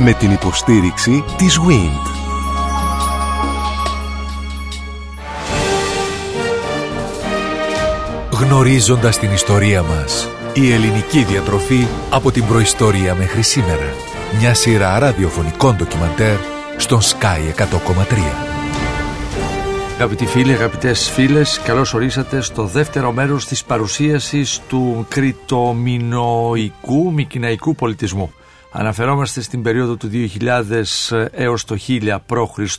Με την υποστήριξη της WIND. Γνωρίζοντας την ιστορία μας. Η ελληνική διατροφή από την προϊστορία μέχρι σήμερα. Μια σειρά ραδιοφωνικών ντοκιμαντέρ στον Sky 100,3. Αγαπητοί φίλοι, αγαπητές φίλες, καλώς ορίσατε στο δεύτερο μέρος της παρουσίασης του κριτομινοϊκού μικυναϊκού πολιτισμού. Αναφερόμαστε στην περίοδο του 2000 έως το 1000 π.Χ.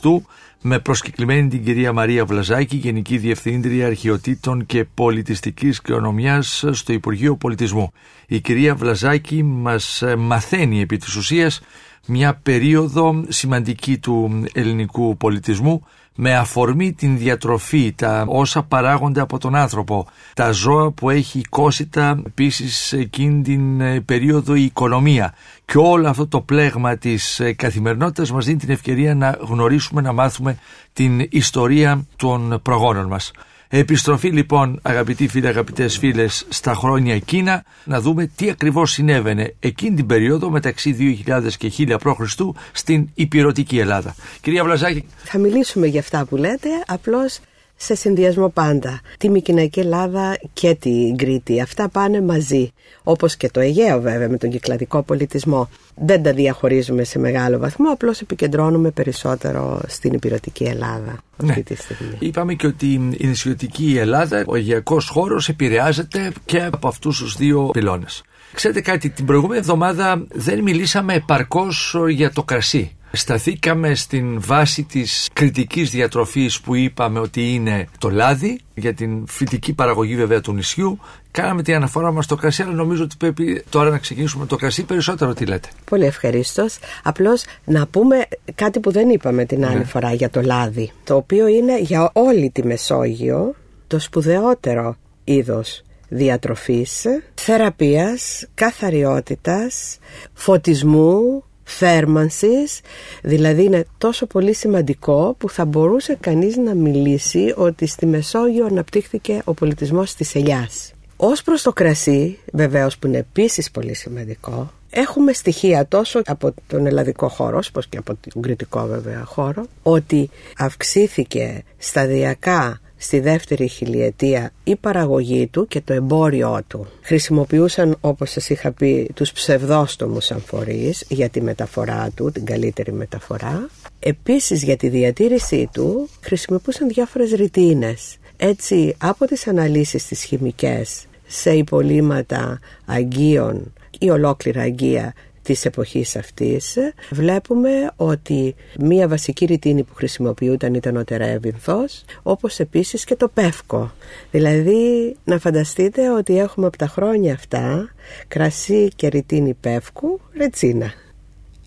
με προσκεκλημένη την κυρία Μαρία Βλαζάκη, Γενική Διευθύντρια Αρχαιοτήτων και Πολιτιστικής Κληρονομιάς στο Υπουργείο Πολιτισμού. Η κυρία Βλαζάκη μας μαθαίνει επί της ουσίας μια περίοδο σημαντική του ελληνικού πολιτισμού με αφορμή την διατροφή, τα όσα παράγονται από τον άνθρωπο, τα ζώα που έχει οικόσιτα, επίσης εκείνη την ε, περίοδο η οικονομία και όλο αυτό το πλέγμα της ε, καθημερινότητας μας δίνει την ευκαιρία να γνωρίσουμε, να μάθουμε την ιστορία των προγόνων μας. Επιστροφή λοιπόν αγαπητοί φίλοι, αγαπητές φίλες στα χρόνια εκείνα να δούμε τι ακριβώς συνέβαινε εκείνη την περίοδο μεταξύ 2000 και 1000 π.Χ. στην υπηρετική Ελλάδα. Κυρία Βλαζάκη. Θα μιλήσουμε για αυτά που λέτε, απλώς σε συνδυασμό πάντα. Τη Μικυναϊκή Ελλάδα και την Κρήτη. Αυτά πάνε μαζί. Όπως και το Αιγαίο βέβαια με τον κυκλαδικό πολιτισμό. Δεν τα διαχωρίζουμε σε μεγάλο βαθμό, απλώς επικεντρώνουμε περισσότερο στην υπηρετική Ελλάδα ναι. αυτή τη στιγμή. Είπαμε και ότι η νησιωτική Ελλάδα, ο Αιγαιακός χώρος επηρεάζεται και από αυτούς τους δύο πυλώνες. Ξέρετε κάτι, την προηγούμενη εβδομάδα δεν μιλήσαμε επαρκώς για το κρασί. Σταθήκαμε στην βάση της κριτικής διατροφής που είπαμε ότι είναι το λάδι για την φυτική παραγωγή βέβαια του νησιού. Κάναμε την αναφορά μας στο κρασί, αλλά νομίζω ότι πρέπει τώρα να ξεκινήσουμε το κρασί περισσότερο τι λέτε. Πολύ ευχαρίστως. Απλώς να πούμε κάτι που δεν είπαμε την άλλη ναι. φορά για το λάδι, το οποίο είναι για όλη τη Μεσόγειο το σπουδαιότερο είδος διατροφής, θεραπείας, καθαριότητας, φωτισμού, θέρμανσης, δηλαδή είναι τόσο πολύ σημαντικό που θα μπορούσε κανείς να μιλήσει ότι στη Μεσόγειο αναπτύχθηκε ο πολιτισμός της ελιάς. Ως προς το κρασί, βεβαίως που είναι επίσης πολύ σημαντικό, έχουμε στοιχεία τόσο από τον ελλαδικό χώρο, όπως και από τον κριτικό βέβαια χώρο, ότι αυξήθηκε σταδιακά στη δεύτερη χιλιετία η παραγωγή του και το εμπόριό του. Χρησιμοποιούσαν όπως σας είχα πει τους ψευδόστομους αμφορείς για τη μεταφορά του, την καλύτερη μεταφορά. Επίσης για τη διατήρησή του χρησιμοποιούσαν διάφορες ρητίνες. Έτσι από τις αναλύσεις τις χημικές σε υπολείμματα αγγείων ή ολόκληρα αγγεία της εποχής αυτής βλέπουμε ότι μία βασική ρητίνη που χρησιμοποιούταν ήταν ο τερέβινθος όπως επίσης και το πεύκο. Δηλαδή να φανταστείτε ότι έχουμε από τα χρόνια αυτά κρασί και ρητίνη πεύκου ρετσίνα.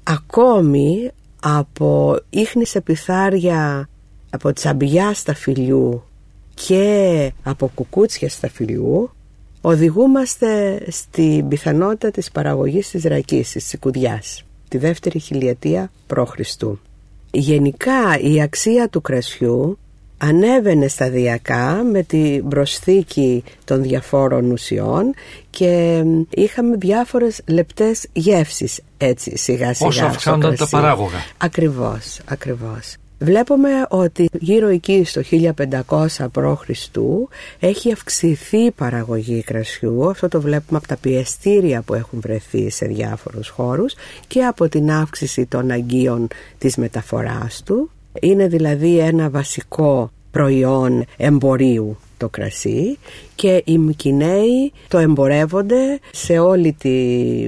Ακόμη από ίχνη σε πιθάρια από τσαμπιά στα φιλιού και από κουκούτσια στα φιλιού οδηγούμαστε στην πιθανότητα της παραγωγής της ρακής, της τσικουδιάς, τη δεύτερη χιλιετία π.Χ. Γενικά η αξία του κρασιού ανέβαινε σταδιακά με την προσθήκη των διαφόρων ουσιών και είχαμε διάφορες λεπτές γεύσεις έτσι σιγά σιγά Όσο αυξάνονταν τα παράγωγα. Ακριβώς, ακριβώς Βλέπουμε ότι γύρω εκεί στο 1500 π.Χ. έχει αυξηθεί η παραγωγή κρασιού. Αυτό το βλέπουμε από τα πιεστήρια που έχουν βρεθεί σε διάφορους χώρους και από την αύξηση των αγκίων της μεταφοράς του. Είναι δηλαδή ένα βασικό προϊόν εμπορίου το κρασί και οι Μικυναίοι το εμπορεύονται σε όλη τη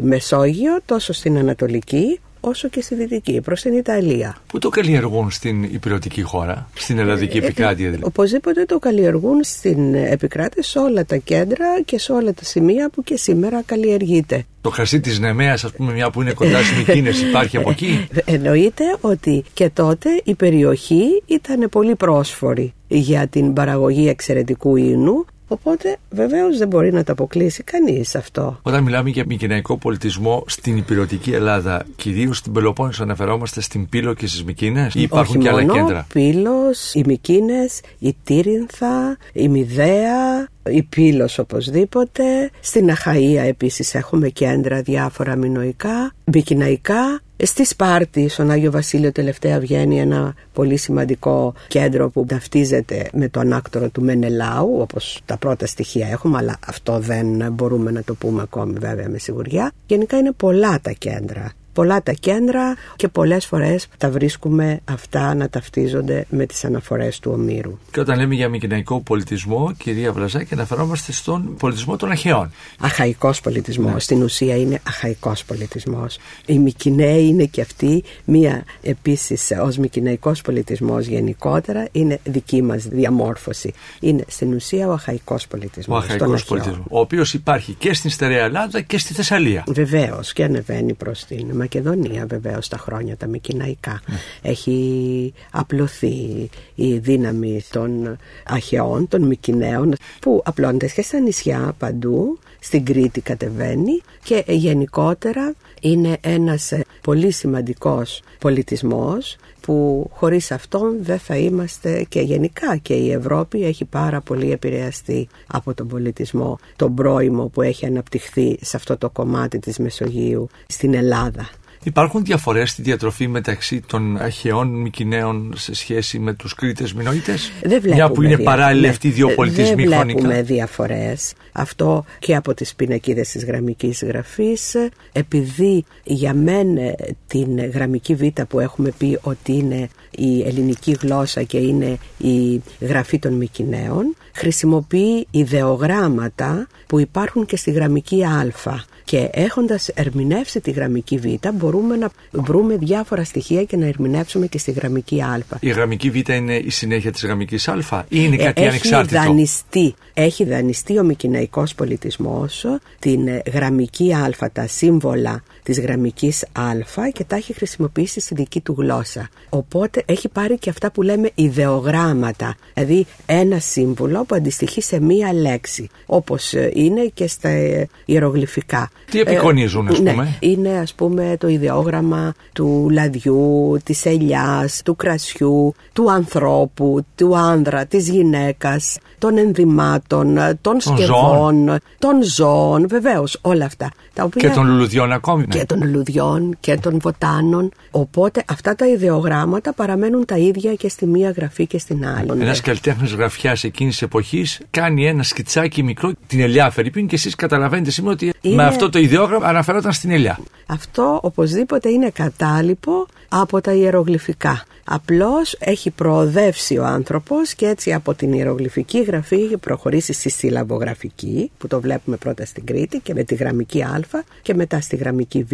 Μεσόγειο τόσο στην Ανατολική όσο και στη Δυτική, προς την Ιταλία. Πού το καλλιεργούν στην υπηρετική χώρα, στην ελλαδική ε, επικράτεια δηλαδή; Οπωσδήποτε το καλλιεργούν στην επικράτεια σε όλα τα κέντρα και σε όλα τα σημεία που και σήμερα καλλιεργείται. Το χρασί της Νεμέας, ας πούμε, μια που είναι κοντά στις Μικίνες, υπάρχει από εκεί; Εννοείται ότι και τότε η περιοχή ήταν πολύ πρόσφορη για την παραγωγή εξαιρετικού ίνου Οπότε βεβαίως δεν μπορεί να το αποκλείσει κανείς αυτό. Όταν μιλάμε για μικυναϊκό πολιτισμό στην υπηρετική Ελλάδα, κυρίως στην Πελοπόννησο, αναφερόμαστε στην Πύλο και στις Μικίνες, ή υπάρχουν Όχι και μόνο, άλλα κέντρα; Πύλος, οι Μικίνες, η Τύρινθα, η Μιδέα, η Πύλος οπωσδήποτε. Στην Αχαΐα επίσης έχουμε κέντρα διάφορα μινοϊκά, μικυναϊκά Στη Σπάρτη, στον Άγιο Βασίλειο τελευταία βγαίνει ένα πολύ σημαντικό κέντρο που ταυτίζεται με το ανάκτορο του Μενελάου όπως τα πρώτα στοιχεία έχουμε αλλά αυτό δεν μπορούμε να το πούμε ακόμη βέβαια με σιγουριά. Γενικά είναι πολλά τα κέντρα πολλά τα κέντρα και πολλές φορές τα βρίσκουμε αυτά να ταυτίζονται με τις αναφορές του Ομήρου. Και όταν λέμε για μικυναϊκό πολιτισμό, κυρία Βλαζάκη, αναφερόμαστε στον πολιτισμό των αρχαίων. Αχαϊκός πολιτισμός, ναι. στην ουσία είναι αχαϊκός πολιτισμός. Οι Μικυναίοι είναι και αυτοί μία επίσης ως μικυναϊκός πολιτισμός γενικότερα είναι δική μας διαμόρφωση. Είναι στην ουσία ο αχαϊκός πολιτισμός. Ο αχαϊκός πολιτισμός, ο οποίος υπάρχει και στην Στερεά Ελλάδα και στη Θεσσαλία. Βεβαίως και ανεβαίνει προς την Μακεδονία βεβαίως τα χρόνια τα Μικυναϊκά. Ναι. Έχει απλωθεί η δύναμη των Αχαιών, των Μικυναίων που απλώνται και στα νησιά παντού, στην Κρήτη κατεβαίνει και γενικότερα είναι ένας πολύ σημαντικός πολιτισμός που χωρίς αυτόν δεν θα είμαστε και γενικά και η Ευρώπη έχει πάρα πολύ επηρεαστεί από τον πολιτισμό, τον πρώιμο που έχει αναπτυχθεί σε αυτό το κομμάτι της Μεσογείου στην Ελλάδα. Υπάρχουν διαφορές στη διατροφή μεταξύ των αρχαιών Μικυναίων σε σχέση με τους Κρήτες Μινόητες. Δεν βλέπουμε Μια που είναι παράλληλοι αυτοί οι δύο πολιτισμοί Δεν βλέπουμε διαφορές. Αυτό και από τις πινακίδες της γραμμικής γραφής. Επειδή για μένα την γραμμική β που έχουμε πει ότι είναι η ελληνική γλώσσα και είναι η γραφή των Μικυναίων χρησιμοποιεί ιδεογράμματα που υπάρχουν και στη γραμμική α και έχοντας ερμηνεύσει τη γραμμική Β μπορούμε να βρούμε διάφορα στοιχεία και να ερμηνεύσουμε και στη γραμμική Α. Η γραμμική Β είναι η συνέχεια της γραμμικής Α ή είναι κάτι έχει ανεξάρτητο; Δανειστεί, έχει δανειστεί ο μικυναϊκός πολιτισμός την γραμμική Α, τα σύμβολα της γραμμικής Α και τα έχει χρησιμοποιήσει στη δική του γλώσσα. Οπότε έχει πάρει και αυτά που λέμε ιδεογράμματα, δηλαδή ένα σύμβολο που αντιστοιχεί σε μία λέξη, όπως είναι και στα ιερογλυφικά. Τι απεικονίζουν, ας ναι, πούμε; Ναι, είναι ας πούμε το ιδεόγραμμα του λαδιού, της ελιάς, του κρασιού, του ανθρώπου, του άνδρα, της γυναίκας, των ενδυμάτων, των σκευών, των ζώων, βεβαίως όλα αυτά. Τα οποία... Και των λουλουδιών ακόμη. Ναι. Και των λουλουδιών και των βοτάνων. Οπότε αυτά τα ιδεογράμματα παραμένουν τα ίδια και στη μία γραφή και στην άλλη. Ένας καλλιτέχνης γραφιάς εκείνης τη εποχής κάνει ένα σκιτσάκι μικρό, την ελιά Φερρυπίν, και εσείς καταλαβαίνετε σήμερα ότι με αυτό το ιδεόγραμμα αναφερόταν στην ελιά. Αυτό οπωσδήποτε είναι κατάλοιπο από τα ιερογλυφικά. Απλώς έχει προοδεύσει ο άνθρωπος και έτσι από την ιερογλυφική γραφή έχει προχωρήσει στη συλλαβογραφική που το βλέπουμε πρώτα στην Κρήτη και με τη γραμμική Α και μετά στη γραμμική Β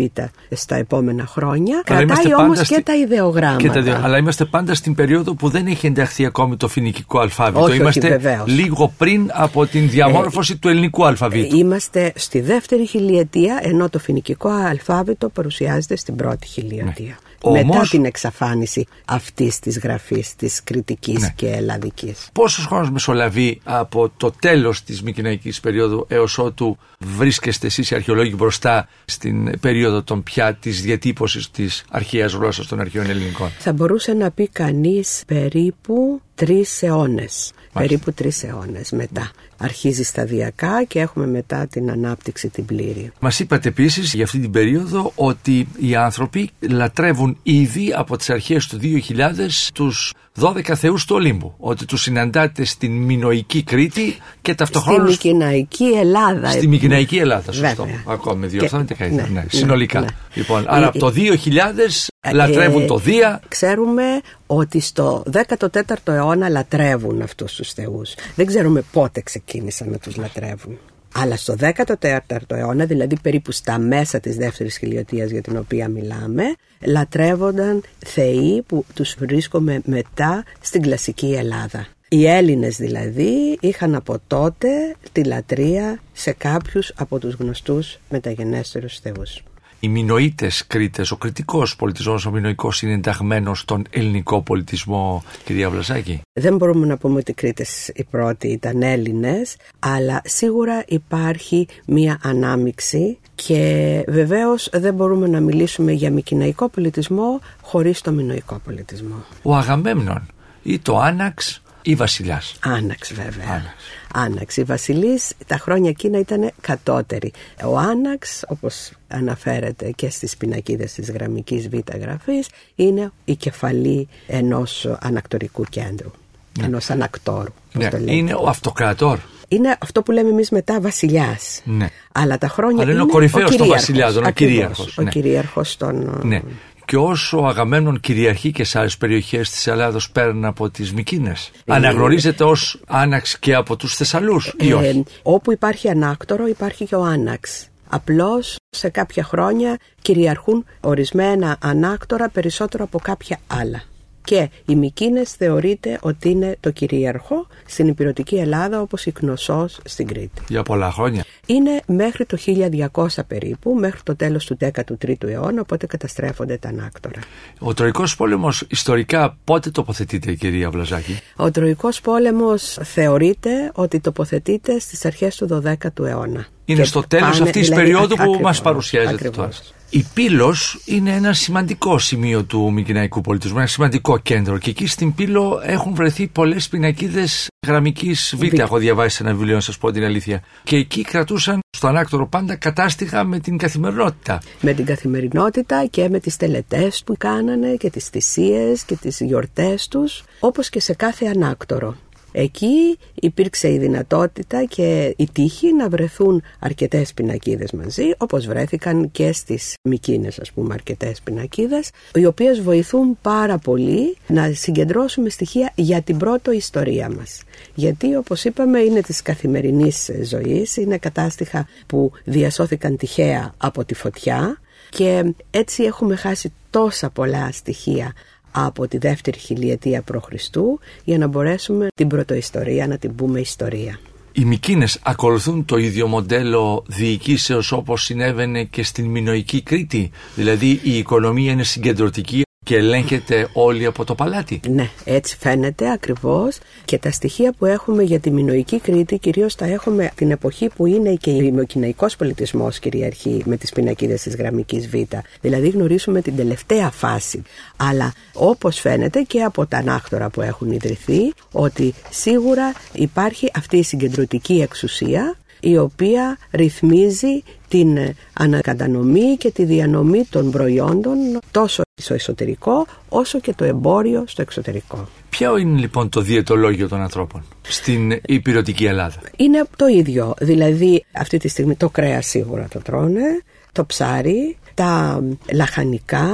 στα επόμενα χρόνια. Αλλά Κρατάει όμως και τα ιδεογράμματα. Και τα, αλλά είμαστε πάντα στην περίοδο που δεν έχει ενταχθεί ακόμη το φοινικικό αλφάβητο. Όχι, είμαστε όχι, λίγο πριν από την διαμόρφωση ε, του ελληνικού αλφαβήτου. Είμαστε στη δεύτερη χιλιετία ενώ το φοινικικό αλφάβητο παρουσιάζεται στην πρώτη χιλιετία. Ναι. Μετά την εξαφάνιση αυτής της γραφής της κριτικής ναι. και ελλαδικής. Πόσος χρόνος μεσολαβεί από το τέλος της Μικυναϊκής περίοδου έως ότου βρίσκεστε εσείς οι αρχαιολόγοι μπροστά στην περίοδο των πια της διατύπωσης της αρχαίας γλώσσας των αρχαίων ελληνικών; Θα μπορούσε να πει κανείς περίπου τρεις αιώνες. Περίπου τρεις αιώνες μετά. Αρχίζει σταδιακά και έχουμε μετά την ανάπτυξη την πλήρη. Μας είπατε επίσης για αυτή την περίοδο ότι οι άνθρωποι λατρεύουν ήδη από τις αρχές του 2000 τους 12 θεούς του Ολύμπου. Ότι τους συναντάτε στην Μινοϊκή Κρήτη και ταυτόχρονα... Στη Μικυναϊκή Ελλάδα. Στη Μικυναϊκή Ελλάδα, σωστό. Βέβαια. Ακόμη διορθώνετε καλύτερα. Ναι, ναι, συνολικά. Ναι. Λοιπόν, άρα από το 2000 ε, λατρεύουν το Δία. Ξέρουμε ότι στο 14ο αιώνα λατρεύουν αυτούς τους θεούς. Δεν ξέρουμε πότε ξεκίνησαν να τους λατρεύουν. Αλλά στο 14ο αιώνα, δηλαδή περίπου στα μέσα της δεύτερης χιλιοτίας για την οποία μιλάμε, λατρεύονταν θεοί που τους βρίσκουμε μετά στην κλασική Ελλάδα. Οι Έλληνες δηλαδή είχαν από τότε τη λατρεία σε κάποιους από τους γνωστούς μεταγενέστερους θεούς οι Μινοίτε Κρήτες, ο κριτικός πολιτισμός, ο Μινοϊκό είναι ενταγμένος στον ελληνικό πολιτισμό, κυρία Βλασάκη. Δεν μπορούμε να πούμε ότι οι Κρήτες οι πρώτοι ήταν Έλληνες, αλλά σίγουρα υπάρχει μία ανάμιξη και βεβαίως δεν μπορούμε να μιλήσουμε για μικυναϊκό πολιτισμό χωρίς το μινοϊκό πολιτισμό. Ο Αγαμέμνον ή το Άναξ ή Βασιλιάς. Άναξ βέβαια. Άναξ. Άναξ. Η Βασιλής τα χρόνια εκείνα ήταν κατώτερη. Ο Άναξ, όπως αναφέρεται και στις πινακίδες της γραμμικής β' γραφής, είναι η κεφαλή ενός ανακτορικού κέντρου. Ναι. Ενός ανακτόρου. Ναι. Είναι ο αυτοκράτορ. Είναι αυτό που λέμε εμείς μετά βασιλιάς. Ναι. Αλλά τα χρόνια. Αλλά είναι, ο κορυφαίος των βασιλιάδων, ο κυρίαρχος. Ο κυρίαρχος των. Ναι και όσο ο Αγαμένον κυριαρχεί και σε άλλες περιοχές της Ελλάδα πέραν από τις Μικίνες. Ε, Αναγνωρίζεται ως άναξ και από τους Θεσσαλούς, ή ε, όχι; όπου υπάρχει ανάκτορο, υπάρχει και ο άναξ. Απλώς σε κάποια χρόνια κυριαρχούν ορισμένα ανάκτορα περισσότερο από κάποια άλλα και οι Μικίνες θεωρείται ότι είναι το κυρίαρχο στην υπηρετική Ελλάδα όπως η Κνωσός στην Κρήτη. Για πολλά χρόνια. Είναι μέχρι το 1200 περίπου, μέχρι το τέλος του 13ου αιώνα, οπότε καταστρέφονται τα ανάκτορα. Ο Τροϊκός πόλεμος ιστορικά πότε τοποθετείται κυρία Βλαζάκη; Ο Τροϊκός πόλεμος θεωρείται ότι τοποθετείται στις αρχές του 12ου αιώνα. Είναι στο τέλος πάνε, αυτής της δηλαδή, περίοδου που μας παρουσιάζεται ακριβώς. τώρα. Η Πύλος είναι ένα σημαντικό σημείο του Μικυναϊκού πολιτισμού, ένα σημαντικό κέντρο και εκεί στην Πύλο έχουν βρεθεί πολλές πινακίδες γραμμικής Β. Έχω διαβάσει σε ένα βιβλίο να σας πω την αλήθεια. Και εκεί κρατούσαν στο ανάκτορο πάντα κατάστοιχα με την καθημερινότητα. Με την καθημερινότητα και με τις τελετές που κάνανε και τις θυσίες και τις γιορτές τους, όπως και σε κάθε ανάκτορο. Εκεί υπήρξε η δυνατότητα και η τύχη να βρεθούν αρκετές πινακίδες μαζί, όπως βρέθηκαν και στις Μικίνες ας πούμε αρκετές πινακίδες, οι οποίες βοηθούν πάρα πολύ να συγκεντρώσουμε στοιχεία για την πρώτη ιστορία μας. Γιατί όπως είπαμε είναι της καθημερινής ζωής, είναι κατάστοιχα που διασώθηκαν τυχαία από τη φωτιά και έτσι έχουμε χάσει τόσα πολλά στοιχεία από τη δεύτερη χιλιετία π.Χ. για να μπορέσουμε την πρωτοϊστορία να την πούμε ιστορία. Οι Μικίνες ακολουθούν το ίδιο μοντέλο διοικήσεως όπως συνέβαινε και στην Μινοϊκή Κρήτη. Δηλαδή η οικονομία είναι συγκεντρωτική και ελέγχεται όλοι από το παλάτι. Ναι, έτσι φαίνεται ακριβώς και τα στοιχεία που έχουμε για τη Μινοϊκή Κρήτη κυρίως τα έχουμε την εποχή που είναι και ο ημοκοιναϊκός πολιτισμός κυριαρχεί με τις πινακίδες της γραμμικής Β. Δηλαδή γνωρίζουμε την τελευταία φάση. Αλλά όπως φαίνεται και από τα ανάκτορα που έχουν ιδρυθεί ότι σίγουρα υπάρχει αυτή η συγκεντρωτική εξουσία η οποία ρυθμίζει την ανακατανομή και τη διανομή των προϊόντων τόσο στο εσωτερικό όσο και το εμπόριο στο εξωτερικό. Ποιο είναι λοιπόν το διαιτολόγιο των ανθρώπων στην υπηρετική Ελλάδα; Είναι το ίδιο, δηλαδή αυτή τη στιγμή το κρέας σίγουρα το τρώνε, το ψάρι, τα λαχανικά.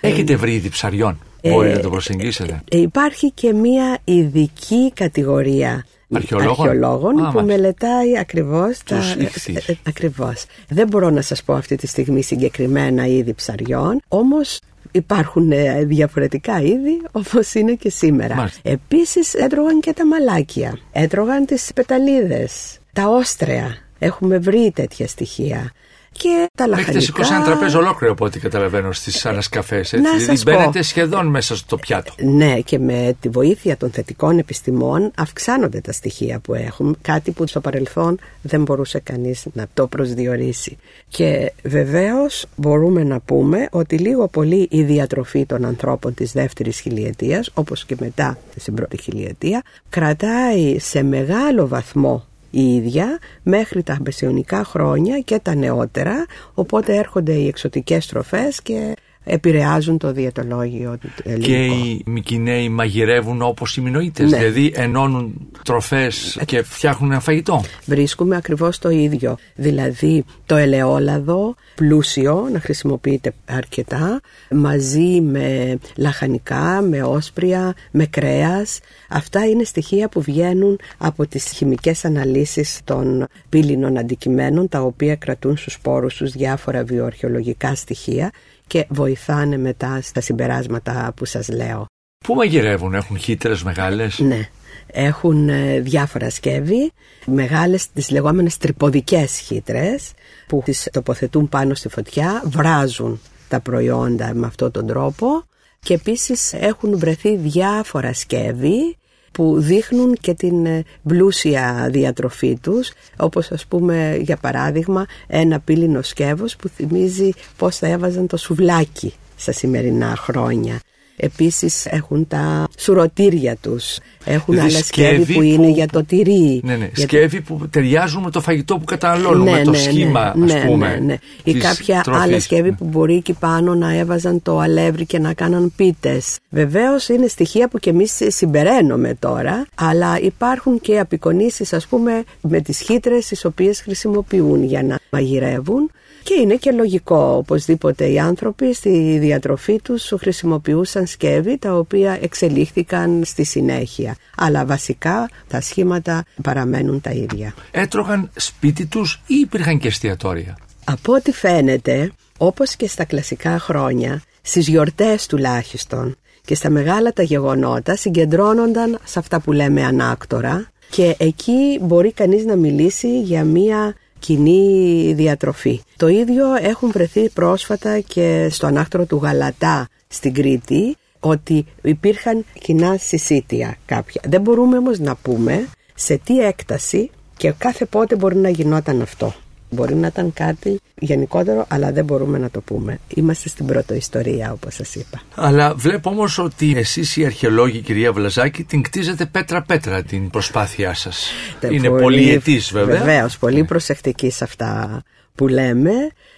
Έχετε βρει είδη ψαριών, μπορεί να το προσεγγίσετε. Ε, υπάρχει και μία ειδική κατηγορία αρχαιολόγων, αρχαιολόγων που μελετάει ακριβώς τα... Ε, ε, ακριβώς. Δεν μπορώ να σας πω αυτή τη στιγμή συγκεκριμένα είδη ψαριών, όμως υπάρχουν ε, διαφορετικά είδη όπως είναι και σήμερα. Μάλιστα. Επίσης έτρωγαν και τα μαλάκια, έτρωγαν τις πεταλίδες, τα όστρεα. Έχουμε βρει τέτοια στοιχεία και τα λαχανικά. Έχετε σηκώσει ένα τραπέζι ολόκληρο από ό,τι καταλαβαίνω στις ανασκαφές. Έτσι. Δηλαδή μπαίνετε σχεδόν μέσα στο πιάτο. Ναι, και με τη βοήθεια των θετικών επιστημών αυξάνονται τα στοιχεία που έχουν. Κάτι που στο παρελθόν δεν μπορούσε κανείς να το προσδιορίσει. Και βεβαίως μπορούμε να πούμε ότι λίγο πολύ η διατροφή των ανθρώπων της δεύτερης χιλιετίας, όπως και μετά στην πρώτη χιλιετία, κρατάει σε μεγάλο βαθμό η ίδια μέχρι τα μεσαιωνικά χρόνια και τα νεότερα. Οπότε έρχονται οι εξωτικές τροφές και επηρεάζουν το διαιτολόγιο του ελληνικού. Και οι Μικυναίοι μαγειρεύουν όπως οι Μινοίτες, ναι. δηλαδή ενώνουν τροφές και φτιάχνουν ένα φαγητό. Βρίσκουμε ακριβώς το ίδιο, δηλαδή το ελαιόλαδο πλούσιο να χρησιμοποιείται αρκετά μαζί με λαχανικά, με όσπρια, με κρέας. Αυτά είναι στοιχεία που βγαίνουν από τις χημικές αναλύσεις των πύληνων αντικειμένων τα οποία κρατούν στους σπόρους τους διάφορα βιοαρχαιολογικά στοιχεία και βοηθάνε μετά στα συμπεράσματα που σας λέω. Πού μαγειρεύουν, έχουν χύτρες μεγάλες; Ναι, έχουν ε, διάφορα σκεύη, μεγάλες τις λεγόμενες τρυποδικές χύτρες που τις τοποθετούν πάνω στη φωτιά, βράζουν τα προϊόντα με αυτόν τον τρόπο και επίσης έχουν βρεθεί διάφορα σκεύη που δείχνουν και την ε, πλούσια διατροφή τους όπως ας πούμε για παράδειγμα ένα πύλινο σκεύος που θυμίζει πως θα έβαζαν το σουβλάκι στα σημερινά χρόνια Επίσης έχουν τα σουρωτήρια τους. Έχουν Δηλαδή άλλα σκεύη που, σκεύη είναι που- για το τυρί. Ναι, ναι. για Σκεύη που ταιριάζουν με το φαγητό που καταναλώνουμε, Ναι, το ναι, σχήμα, ναι, ας ναι, πούμε. ναι, ναι. Ή της κάποια τροφής. άλλα σκεύη που μπορεί εκεί πάνω να έβαζαν το αλεύρι και να κάναν πίτες. Βεβαίως είναι στοιχεία που και εμείς συμπεραίνουμε τώρα, αλλά υπάρχουν και απεικονίσεις ας πούμε με τις χύτρες τις οποίες χρησιμοποιούν για να μαγειρεύουν και είναι και λογικό οπωσδήποτε οι άνθρωποι στη διατροφή τους χρησιμοποιούσαν σκεύη τα οποία εξελίχθηκαν στη συνέχεια. Αλλά βασικά τα σχήματα παραμένουν τα ίδια. Έτρωγαν σπίτι τους ή υπήρχαν και εστιατόρια; Από ό,τι φαίνεται, όπως και στα κλασικά χρόνια, στις γιορτές τουλάχιστον και στα μεγάλα τα γεγονότα συγκεντρώνονταν σε αυτά που λέμε ανάκτορα και εκεί μπορεί κανείς να μιλήσει για μία κοινή διατροφή. Το ίδιο έχουν βρεθεί πρόσφατα και στο ανάκτορο του Γαλατά στην Κρήτη ότι υπήρχαν κοινά συσίτια κάποια. Δεν μπορούμε όμως να πούμε σε τι έκταση και κάθε πότε μπορεί να γινόταν αυτό. Μπορεί να ήταν κάτι γενικότερο, αλλά δεν μπορούμε να το πούμε. Είμαστε στην πρωτοϊστορία, όπως σας είπα. Αλλά βλέπω όμως ότι εσείς οι αρχαιολόγοι, κυρία Βλαζάκη, την κτίζετε πέτρα-πέτρα την προσπάθειά σας. Είναι πολυετής βέβαια. Βεβαίως, πολύ προσεκτική σε αυτά που λέμε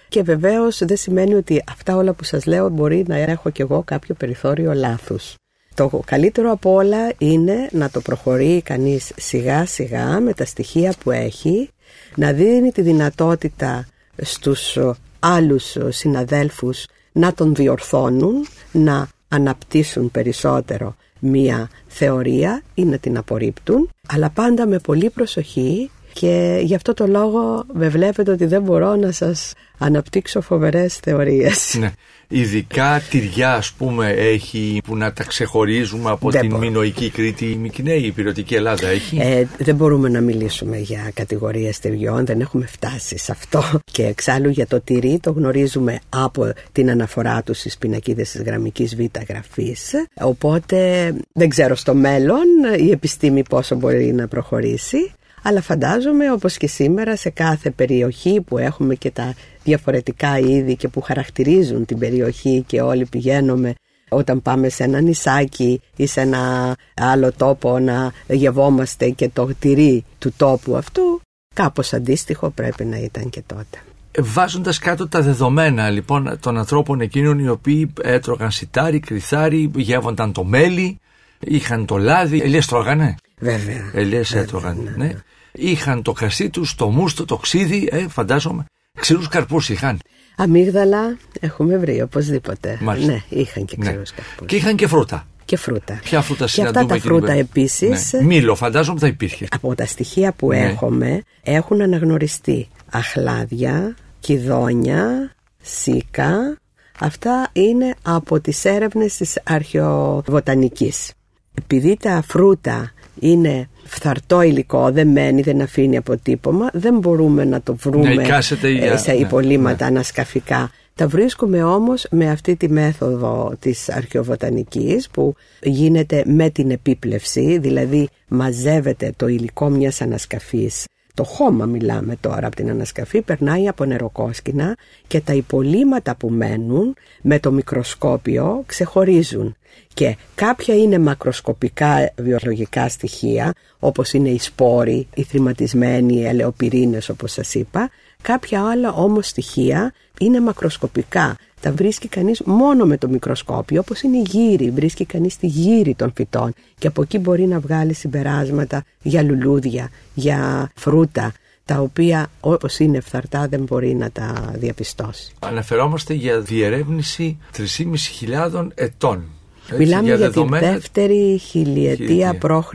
και βεβαίως δεν σημαίνει ότι αυτά όλα που σας λέω μπορεί να έχω κι εγώ κάποιο περιθώριο λάθους. Το καλύτερο από όλα είναι να το προχωρεί κανείς σιγά σιγά με τα στοιχεία που έχει, να δίνει τη δυνατότητα στους άλλους συναδέλφους να τον διορθώνουν, να αναπτύσσουν περισσότερο μία θεωρία ή να την απορρίπτουν, αλλά πάντα με πολύ προσοχή και γι' αυτό το λόγο με βλέπετε ότι δεν μπορώ να σας αναπτύξω φοβερές θεωρίες. Ναι. Ειδικά τυριά, ας πούμε, έχει που να τα ξεχωρίζουμε από Δεν την μπορώ. Μινοϊκή Κρήτη, η Μικυναίη, η Πυρωτική Ελλάδα έχει. Ε, δεν μπορούμε να μιλήσουμε για κατηγορίες τυριών, δεν έχουμε φτάσει σε αυτό. Και εξάλλου για το τυρί το γνωρίζουμε από την αναφορά του στις πινακίδες της γραμμικής β γραφής. Οπότε δεν ξέρω στο μέλλον η επιστήμη πόσο μπορεί να προχωρήσει. Αλλά φαντάζομαι όπως και σήμερα σε κάθε περιοχή που έχουμε και τα διαφορετικά είδη και που χαρακτηρίζουν την περιοχή και όλοι πηγαίνουμε όταν πάμε σε ένα νησάκι ή σε ένα άλλο τόπο να γευόμαστε και το τυρί του τόπου αυτού, κάπως αντίστοιχο πρέπει να ήταν και τότε. Βάζοντας κάτω τα δεδομένα λοιπόν των ανθρώπων εκείνων οι οποίοι έτρωγαν σιτάρι, κρυθάρι, γεύονταν το μέλι, είχαν το λάδι, ελιές τρώγανε; Βέβαια. Ελιές έτρωγαν, ναι. Είχαν το κρασί τους, το μούστο, το ξύδι, ε, φαντάζομαι. Ξηρούς καρπούς είχαν. Αμύγδαλα έχουμε βρει οπωσδήποτε. Μάλιστα. Ναι, είχαν και Ναι. ξηρούς καρπούς. Και είχαν και φρούτα. Και φρούτα. Ποια φρούτα Και αυτά συναντούμε τα εκεί φρούτα πέρα; επίσης Ναι. Μήλο, φαντάζομαι θα υπήρχε. από τα στοιχεία που Ναι. έχουμε έχουν αναγνωριστεί αχλάδια, κιδόνια, σίκα. Αυτά είναι από τις έρευνες της αρχαιοβοτανικής. Επειδή τα φρούτα είναι φθαρτό υλικό, δεν μένει, δεν αφήνει αποτύπωμα, δεν μπορούμε να το βρούμε Να εικάσετε για- ε, σε ναι, υπολείμματα ανασκαφικά. Τα βρίσκουμε όμως με αυτή τη μέθοδο της αρχαιοβοτανικής που γίνεται με την επίπλευση, δηλαδή μαζεύεται το υλικό μιας ανασκαφής. Το χώμα μιλάμε τώρα από την ανασκαφή, περνάει από νεροκόσκινα και τα υπολείμματα που μένουν με το μικροσκόπιο ξεχωρίζουν. Και κάποια είναι μακροσκοπικά βιολογικά στοιχεία, όπως είναι οι σπόροι, οι θρηματισμένοι, οι ελαιοπυρήνες όπως σας είπα. Κάποια άλλα όμως στοιχεία είναι μακροσκοπικά. Τα βρίσκει κανείς μόνο με το μικροσκόπιο, όπως είναι η γύρι. Βρίσκει κανείς τη γύρι των φυτών και από εκεί μπορεί να βγάλει συμπεράσματα για λουλούδια, για φρούτα, τα οποία όπως είναι φθαρτά δεν μπορεί να τα διαπιστώσει. Αναφερόμαστε για διερεύνηση 3.500 ετών. Έτσι, Μιλάμε για, δεδομένα- τη δεύτερη χιλιετία Χιλιετία. π.Χ.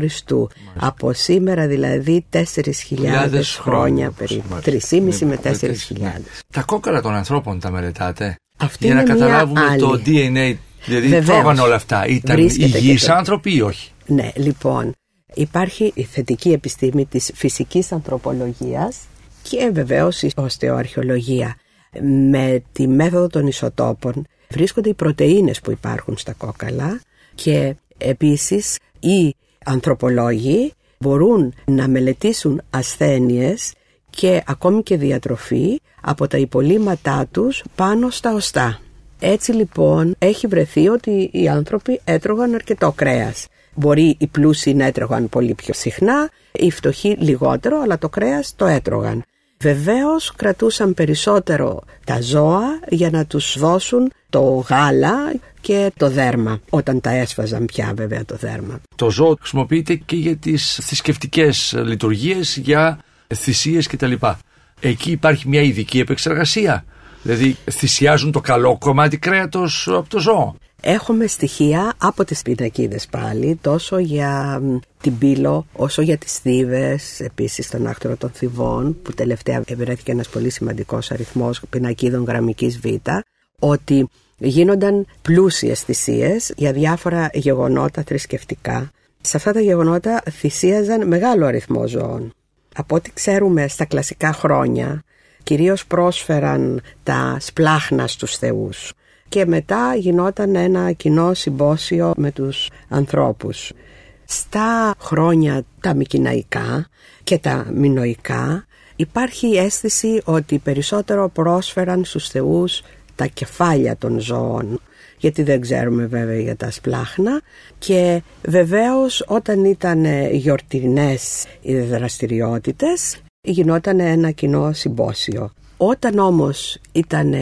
Από σήμερα δηλαδή 4.000 Χιλιάδες χρόνια όπως περίπου. μάλιστα. 3,5 με Ναι, 4.000. Τα κόκκαλα των ανθρώπων τα μελετάτε; Αυτή για να είναι μια καταλάβουμε το άλλη. DNA. Δηλαδή Βεβαίως. τρώγαν όλα αυτά. Ήταν Βρίσκεται και υγιείς το- άνθρωποι ή όχι; Ναι, λοιπόν, υπάρχει η θετική επιστήμη της φυσικής ανθρωπολογίας και βεβαίως η οστεοαρχαιολογία. Με τη μέθοδο των ισοτόπων βρίσκονται οι πρωτεΐνες που υπάρχουν στα κόκαλα και επίσης οι ανθρωπολόγοι μπορούν να μελετήσουν ασθένειες και ακόμη και διατροφή από τα υπολείμματά τους πάνω στα οστά. Έτσι λοιπόν έχει βρεθεί ότι οι άνθρωποι έτρωγαν αρκετό κρέας. Μπορεί οι πλούσιοι να έτρωγαν πολύ πιο συχνά, οι φτωχοί λιγότερο, αλλά το κρέας το έτρωγαν. Βεβαίως κρατούσαν περισσότερο τα ζώα για να τους δώσουν το γάλα και το δέρμα, όταν τα έσφαζαν πια βέβαια το δέρμα. Το ζώο χρησιμοποιείται και για τις θρησκευτικές λειτουργίες, για θυσίες κτλ. Εκεί υπάρχει μια ειδική επεξεργασία. Δηλαδή θυσιάζουν το καλό κομμάτι κρέατος από το ζώο. Έχουμε στοιχεία από τις πινακίδες πάλι, τόσο για την πύλο, όσο για τις θύβες, επίσης τον άκτορο των θυβών, που τελευταία βρέθηκε ένας πολύ σημαντικός αριθμός πινακίδων γραμμικής β, ότι γίνονταν πλούσιες θυσίες για διάφορα γεγονότα θρησκευτικά. Σε αυτά τα γεγονότα θυσίαζαν μεγάλο αριθμό ζώων. Από ό,τι ξέρουμε στα κλασικά χρόνια, κυρίως πρόσφεραν τα σπλάχνα στους θεούς και μετά γινόταν ένα κοινό συμπόσιο με τους ανθρώπους. Στα χρόνια τα μικυναϊκά και τα μινοϊκά υπάρχει η αίσθηση ότι περισσότερο πρόσφεραν στους θεούς τα κεφάλια των ζώων γιατί δεν ξέρουμε βέβαια για τα σπλάχνα και βεβαίως όταν ήταν γιορτινές οι δραστηριότητες γινόταν ένα κοινό συμπόσιο. Όταν όμως ήταν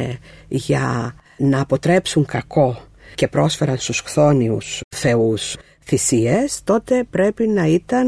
για να αποτρέψουν κακό και πρόσφεραν στους χθόνιους θεούς θυσίες, τότε πρέπει να ήταν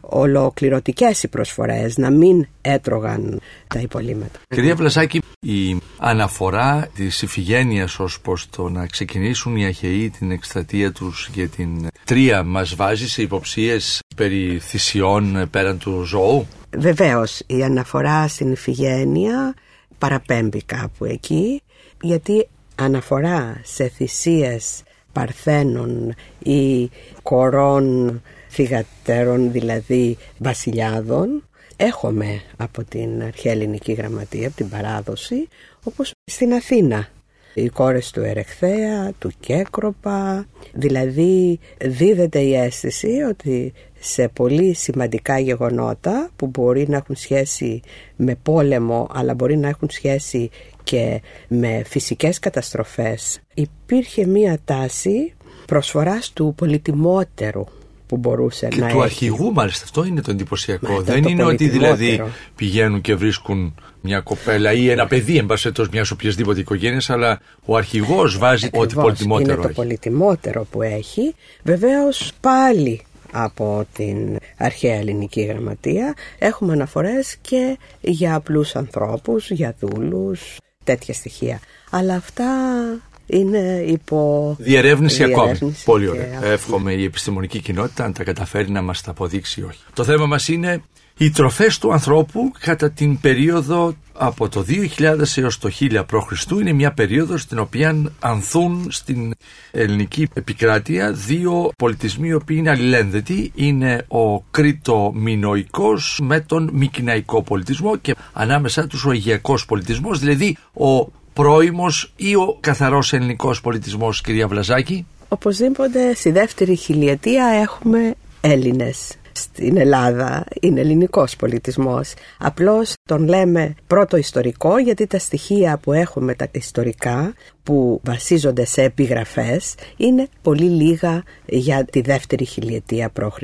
ολοκληρωτικές οι προσφορές, να μην έτρωγαν τα υπολείμματα. Κυρία Πλασάκη, η αναφορά της Ιφηγένειας ως πως το να ξεκινήσουν οι Αχαιοί την εκστρατεία τους για την τρία μας βάζει σε υποψίες περί θυσιών πέραν του ζώου; Βεβαίως, η αναφορά στην Ιφηγένεια παραπέμπει κάπου εκεί, γιατί αναφορά σε θυσίες παρθένων ή κορών θυγατέρων, δηλαδή βασιλιάδων έχουμε από την αρχαία ελληνική γραμματεία, από την παράδοση όπως στην Αθήνα. Οι κόρες του Ερεχθέα, του Κέκροπα δηλαδή δίδεται η αίσθηση ότι σε πολύ σημαντικά γεγονότα που μπορεί να έχουν σχέση με πόλεμο αλλά μπορεί να έχουν σχέση και με φυσικές καταστροφές υπήρχε μία τάση προσφοράς του πολυτιμότερου που μπορούσε και να του έχει. αρχηγού μάλιστα αυτό είναι το εντυπωσιακό Μα, δεν το είναι ότι πολυτιμότερο. δηλαδή πηγαίνουν και βρίσκουν μια κοπέλα ή ένα παιδί εν πάση περιπτώσει, μιας οποιασδήποτε οικογένειας αλλά ο αρχηγός βάζει ό,τι Ακριβώς, πολυτιμότερο είναι το έχει. πολυτιμότερο που έχει βεβαίως πάλι από την αρχαία ελληνική γραμματεία έχουμε αναφορές και για απλούς ανθρώπους, για δούλους, τέτοια στοιχεία. Αλλά αυτά είναι υπό Διερεύνηση ακόμη. διερεύνηση Πολύ και ωραία. αυτή. Εύχομαι η επιστημονική κοινότητα να τα καταφέρει να μας τα αποδείξει ή όχι. Το θέμα μας είναι οι τροφές του ανθρώπου κατά την περίοδο από το 2000 έως το 1000 π.Χ. είναι μια περίοδος στην οποία ανθούν στην ελληνική επικράτεια δύο πολιτισμοί οι οποίοι είναι αλληλένδετοι. Είναι ο κρήτο-μινοϊκός με τον μικυναϊκό πολιτισμό και ανάμεσά τους ο αιγιακός πολιτισμός, δηλαδή ο πρώιμος ή ο καθαρός ελληνικός πολιτισμός, κυρία Βλαζάκη. Οπωσδήποτε στη δεύτερη χιλιετία έχουμε Έλληνες. Στην Ελλάδα είναι ελληνικός πολιτισμός. Απλώς τον λέμε πρώτο ιστορικό γιατί τα στοιχεία που έχουμε τα ιστορικά που βασίζονται σε επιγραφές είναι πολύ λίγα για τη δεύτερη χιλιετία π.Χ.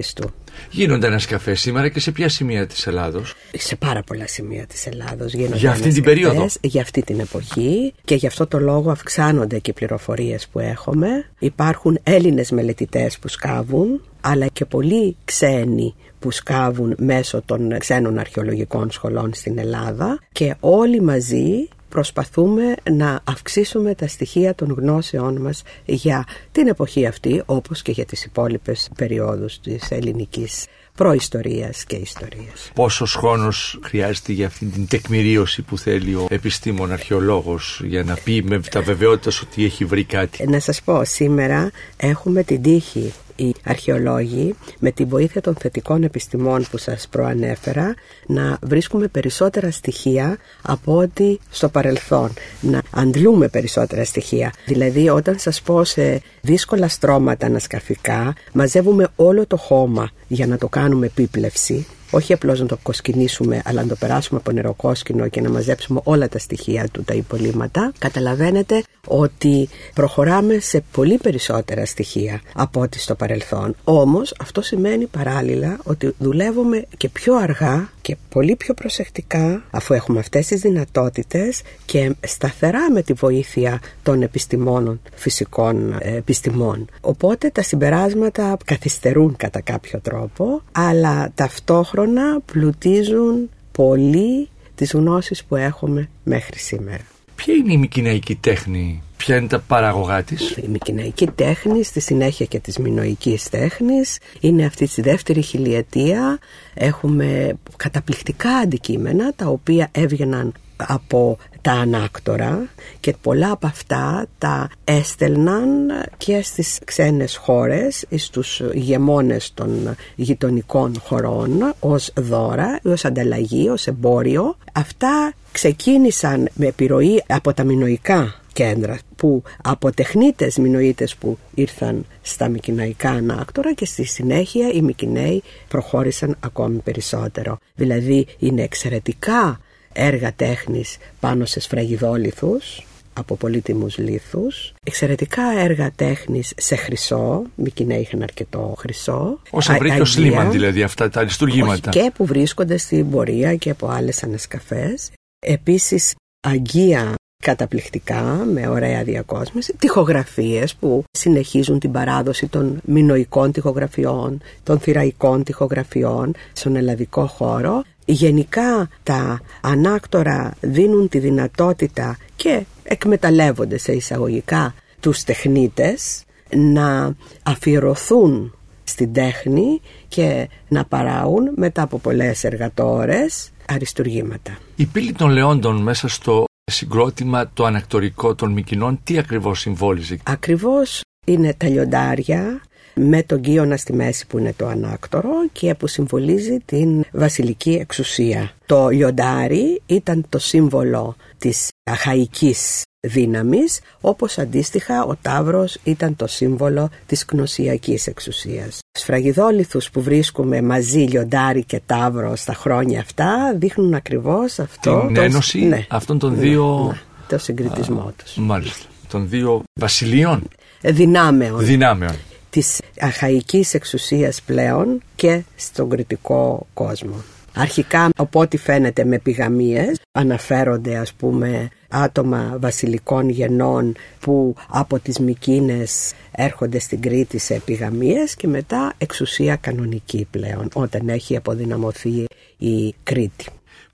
Γίνονται ένα καφέ σήμερα και σε ποια σημεία της Ελλάδος; Σε πάρα πολλά σημεία της Ελλάδος γίνονται Για αυτή την ανασκαφές, περίοδο; Για αυτή την εποχή και γι' αυτό το λόγο αυξάνονται και οι πληροφορίες που έχουμε. Υπάρχουν Έλληνες μελετητές που σκάβουν αλλά και πολλοί ξένοι που σκάβουν μέσω των ξένων αρχαιολογικών σχολών στην Ελλάδα και όλοι μαζί προσπαθούμε να αυξήσουμε τα στοιχεία των γνώσεών μας για την εποχή αυτή όπως και για τις υπόλοιπες περιόδους της ελληνικής προϊστορίας και ιστορίας. Πόσος χρόνος χρειάζεται για αυτή την τεκμηρίωση που θέλει ο επιστήμον αρχαιολόγος για να πει με τα βεβαιότητα ότι έχει βρει κάτι; Να σας πω, σήμερα έχουμε την τύχη οι αρχαιολόγοι με τη βοήθεια των θετικών επιστημών που σας προανέφερα να βρίσκουμε περισσότερα στοιχεία από ό,τι στο παρελθόν. Να αντλούμε περισσότερα στοιχεία. Δηλαδή όταν σας πω σε δύσκολα στρώματα ανασκαφικά μαζεύουμε όλο το χώμα για να το κάνουμε επίπλευση όχι απλώς να το κοσκινήσουμε αλλά να το περάσουμε από νεροκόσκινο και να μαζέψουμε όλα τα στοιχεία του τα υπολείμματα καταλαβαίνετε ότι προχωράμε σε πολύ περισσότερα στοιχεία από ό,τι στο παρελθόν όμως αυτό σημαίνει παράλληλα ότι δουλεύουμε και πιο αργά και πολύ πιο προσεκτικά αφού έχουμε αυτές τις δυνατότητες και σταθερά με τη βοήθεια των επιστημόνων φυσικών ε, επιστημών. Οπότε τα συμπεράσματα καθυστερούν κατά κάποιο τρόπο αλλά ταυτόχρονα πλουτίζουν πολύ τις γνώσεις που έχουμε μέχρι σήμερα. Ποια είναι η μικυναϊκή τέχνη, ποια είναι τα παραγωγά της; Η μικυναϊκή τέχνη, στη συνέχεια και της μινοικής τέχνης, είναι αυτή της δεύτερη χιλιετία. Έχουμε καταπληκτικά αντικείμενα τα οποία έβγαιναν από τα ανάκτορα και πολλά από αυτά τα έστελναν και στις ξένες χώρες στους ηγεμόνες των γειτονικών χωρών ως δώρα, ως ανταλλαγή, ως εμπόριο. Αυτά ξεκίνησαν με επιρροή από τα μινοϊκά κέντρα που από τεχνίτες μινοίτες που ήρθαν στα μικυναϊκά ανάκτορα και στη συνέχεια οι Μικυναίοι προχώρησαν ακόμη περισσότερο. Δηλαδή είναι εξαιρετικά έργα τέχνης πάνω σε σφραγιδόλιθους από πολύτιμους λίθους. Εξαιρετικά έργα τέχνης σε χρυσό Μικυναίοι είχαν αρκετό χρυσό. Όσα βρήκε ο Σλίμαν δηλαδή αυτά τα λειτουργήματα. και που βρίσκονται στην πορεία και από άλλες ανασκαφές. Επίσης αγγεία καταπληκτικά με ωραία διακόσμηση. Τυχογραφίες που συνεχίζουν την παράδοση των μινοϊκών τυχογραφιών των θηραϊκών τυχογραφιών στον ελλαδικό χώρο γενικά τα ανάκτορα δίνουν τη δυνατότητα και εκμεταλλεύονται σε εισαγωγικά τους τεχνίτες να αφιερωθούν στην τέχνη και να παράγουν μετά από πολλές εργατόρες αριστουργήματα. Η πύλη των Λεόντων μέσα στο συγκρότημα το ανακτορικό των Μικινών τι ακριβώς συμβόλιζε; Ακριβώς είναι τα λιοντάρια με τον Κίωνα στη μέση που είναι το ανάκτορο και που συμβολίζει την βασιλική εξουσία. Το λιοντάρι ήταν το σύμβολο της αχαϊκής δύναμης, όπως αντίστοιχα ο Ταύρος ήταν το σύμβολο της γνωσιακής εξουσίας. Σφραγιδόλιθους που βρίσκουμε μαζί λιοντάρι και Ταύρο στα χρόνια αυτά δείχνουν ακριβώς αυτό. Την ένωση ναι, αυτών των ναι, δύο... Ναι, το συγκριτισμό Α, τους. Μάλιστα. Των δύο βασιλείων. Δυνάμεων. Δυνάμεων. Της αχαϊκής εξουσίας πλέον και στον κριτικό κόσμο. Αρχικά, οπότε φαίνεται με πηγαμίες, αναφέρονται ας πούμε άτομα βασιλικών γενών που από τις Μικίνες έρχονται στην Κρήτη σε επιγαμίες και μετά εξουσία κανονική πλέον όταν έχει αποδυναμωθεί η Κρήτη.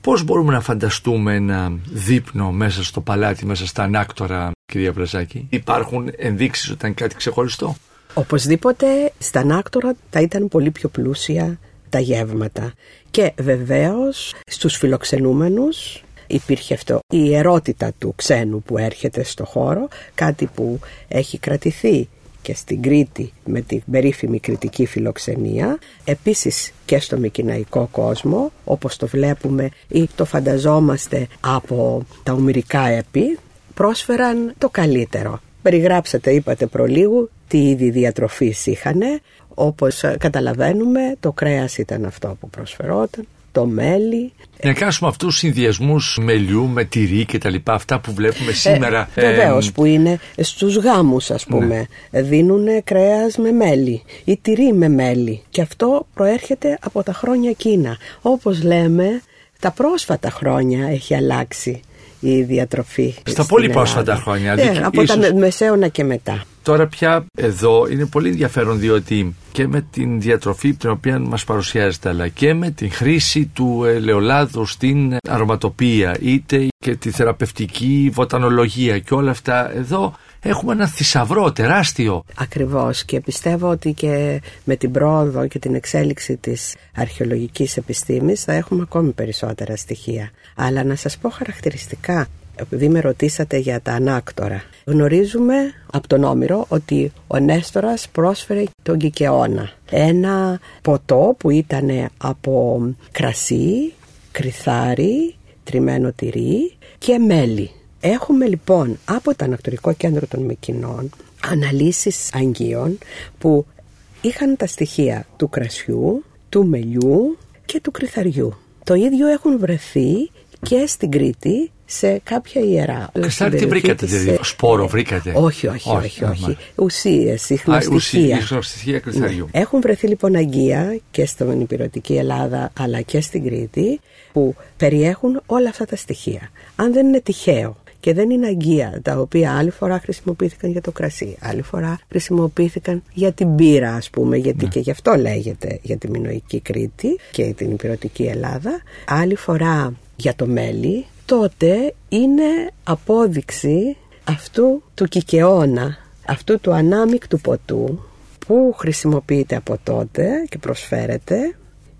Πώς μπορούμε να φανταστούμε ένα δείπνο μέσα στο παλάτι, μέσα στα ανάκτορα, κυρία Πλαζάκη. Υπάρχουν ενδείξεις ότι ήταν κάτι ξεχωριστό; Οπωσδήποτε στα ανάκτορα θα ήταν πολύ πιο πλούσια τα γεύματα. Και βεβαίως στους φιλοξενούμενους υπήρχε αυτό η ερώτητα του ξένου που έρχεται στο χώρο, κάτι που έχει κρατηθεί και στην Κρήτη με την περίφημη κριτική φιλοξενία, επίσης και στο μικυναϊκό κόσμο, όπως το βλέπουμε ή το φανταζόμαστε από τα ομυρικά έπι, πρόσφεραν το καλύτερο. Περιγράψατε, είπατε προλίγου, τι είδη διατροφής είχανε, όπως καταλαβαίνουμε το κρέας ήταν αυτό που προσφερόταν, το μέλι. Να κάνουμε αυτούς τους συνδυασμούς μελιού με τυρί και τα λοιπά, αυτά που βλέπουμε σήμερα. Ε, Βεβαίως, που είναι στους γάμους, ας πούμε. Ναι. Δίνουν κρέας με μέλι ή τυρί με μέλι. Και αυτό προέρχεται από τα χρόνια εκείνα. Όπως λέμε, τα πρόσφατα χρόνια έχει αλλάξει η διατροφή. Στα πολύ πρόσφατα χρόνια. Ναι, από ίσως... τα μεσαίωνα και μετά. Τώρα πια εδώ είναι πολύ ενδιαφέρον διότι και με την διατροφή την οποία μας παρουσιάζεται αλλά και με την χρήση του ελαιολάδου στην αρωματοπία είτε και τη θεραπευτική βοτανολογία και όλα αυτά εδώ έχουμε ένα θησαυρό τεράστιο. Ακριβώς και πιστεύω ότι και με την πρόοδο και την εξέλιξη της αρχαιολογικής επιστήμης θα έχουμε ακόμη περισσότερα στοιχεία. Αλλά να σας πω χαρακτηριστικά επειδή με ρωτήσατε για τα ανάκτορα. Γνωρίζουμε από τον Όμηρο ότι ο Νέστορας πρόσφερε τον Κικαιώνα. Ένα ποτό που ήταν από κρασί, κρυθάρι, τριμμένο τυρί και μέλι. Έχουμε λοιπόν από το Ανακτορικό Κέντρο των Μεκκινών αναλύσεις αγγείων που είχαν τα στοιχεία του κρασιού, του μελιού, και του Κρυθαριού. Το ίδιο έχουν βρεθεί και στην Κρήτη σε κάποια ιερά. Κρυστάλλι τι βρήκατε, δηλαδή, σπόρο βρήκατε; Όχι, όχι, όχι. όχι. Ουσίες, ιχνοστοιχεία. Ιχνοστοιχεία κρυσταλλιού. Ναι. Έχουν βρεθεί λοιπόν αγγεία και στην υπηρετική Ελλάδα αλλά και στην Κρήτη που περιέχουν όλα αυτά τα στοιχεία. Αν δεν είναι τυχαίο και δεν είναι αγγεία τα οποία άλλη φορά χρησιμοποιήθηκαν για το κρασί, άλλη φορά χρησιμοποιήθηκαν για την πύρα ας πούμε γιατί ναι. και γι' αυτό λέγεται για τη Μινοϊκή Κρήτη και την υπηρετική Ελλάδα, άλλη φορά για το μέλι, τότε είναι απόδειξη αυτού του κικαιώνα, αυτού του ανάμεικτου ποτού που χρησιμοποιείται από τότε και προσφέρεται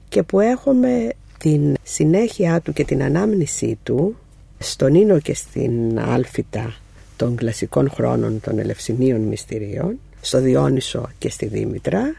και που έχουμε την συνέχεια του και την ανάμνησή του στον Ίνο και στην Άλφητα των κλασικών χρόνων των Ελευσινίων Μυστηρίων, στο Διόνυσο και στη Δήμητρα